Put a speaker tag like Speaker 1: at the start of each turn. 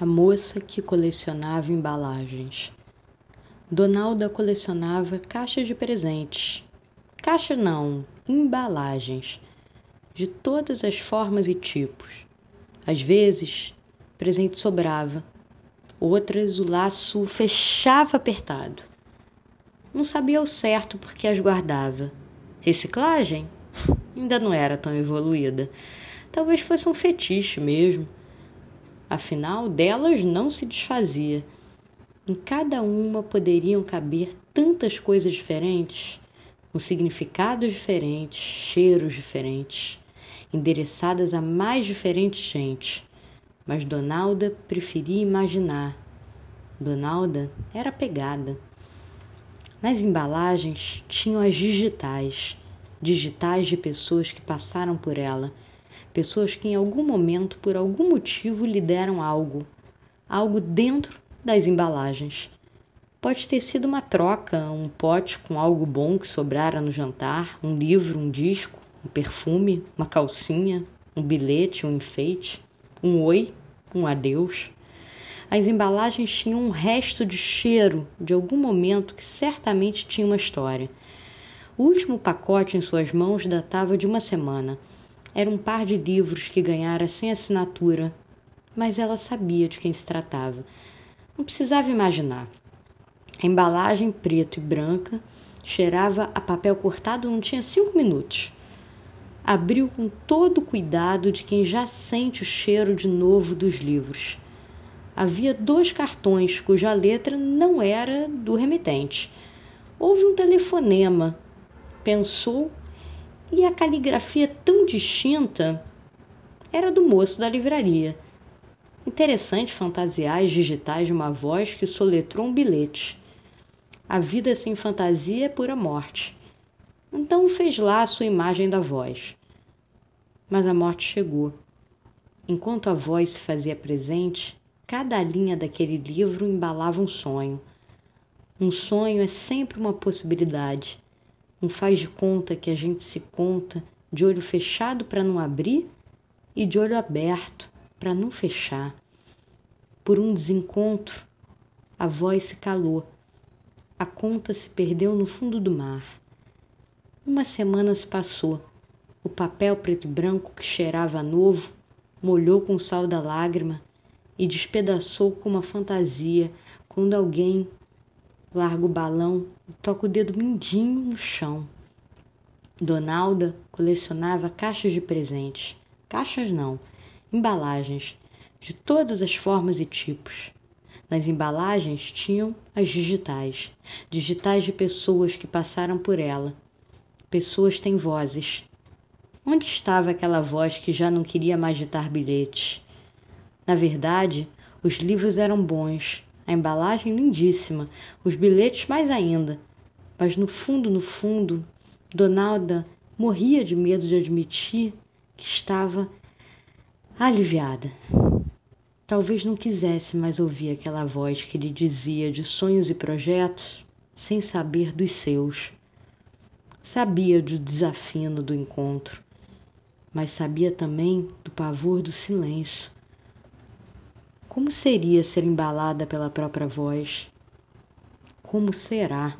Speaker 1: A moça que colecionava embalagens. Donalda colecionava caixas de presentes. Caixa não, embalagens. De todas as formas e tipos. Às vezes, presente sobrava. Outras, o laço fechava apertado. Não sabia ao certo por que as guardava. Reciclagem? Ainda não era tão evoluída. Talvez fosse um fetiche mesmo afinal delas não se desfazia. Em cada uma poderiam caber tantas coisas diferentes, com significados diferentes, cheiros diferentes, endereçadas a mais diferentes gente. Mas Donalda preferia imaginar. Donalda era pegada. Nas embalagens tinham as digitais, digitais de pessoas que passaram por ela Pessoas que em algum momento, por algum motivo, lhe deram algo, algo dentro das embalagens. Pode ter sido uma troca, um pote com algo bom que sobrara no jantar, um livro, um disco, um perfume, uma calcinha, um bilhete, um enfeite, um oi, um adeus. As embalagens tinham um resto de cheiro de algum momento que certamente tinha uma história. O último pacote em suas mãos datava de uma semana. Era um par de livros que ganhara sem assinatura, mas ela sabia de quem se tratava. Não precisava imaginar. A embalagem preta e branca cheirava a papel cortado não tinha cinco minutos. Abriu com todo o cuidado de quem já sente o cheiro de novo dos livros. Havia dois cartões cuja letra não era do remetente. Houve um telefonema. Pensou e a caligrafia tão distinta era do moço da livraria. Interessante fantasiar as digitais de uma voz que soletrou um bilhete. A vida sem fantasia é pura morte. Então fez lá a sua imagem da voz. Mas a morte chegou. Enquanto a voz se fazia presente, cada linha daquele livro embalava um sonho. Um sonho é sempre uma possibilidade um faz de conta que a gente se conta de olho fechado para não abrir e de olho aberto para não fechar. Por um desencontro, a voz se calou. A conta se perdeu no fundo do mar. Uma semana se passou. O papel preto e branco que cheirava novo molhou com o sal da lágrima e despedaçou com uma fantasia quando alguém larga o balão e toca o dedo mindinho no chão. Donalda colecionava caixas de presentes. Caixas não, embalagens, de todas as formas e tipos. Nas embalagens tinham as digitais, digitais de pessoas que passaram por ela. Pessoas têm vozes. Onde estava aquela voz que já não queria mais ditar bilhetes? Na verdade, os livros eram bons, a embalagem lindíssima, os bilhetes mais ainda. Mas no fundo, no fundo, Donalda morria de medo de admitir que estava aliviada. Talvez não quisesse mais ouvir aquela voz que lhe dizia de sonhos e projetos sem saber dos seus. Sabia do desafino do encontro, mas sabia também do pavor do silêncio como seria ser embalada pela própria voz? Como será?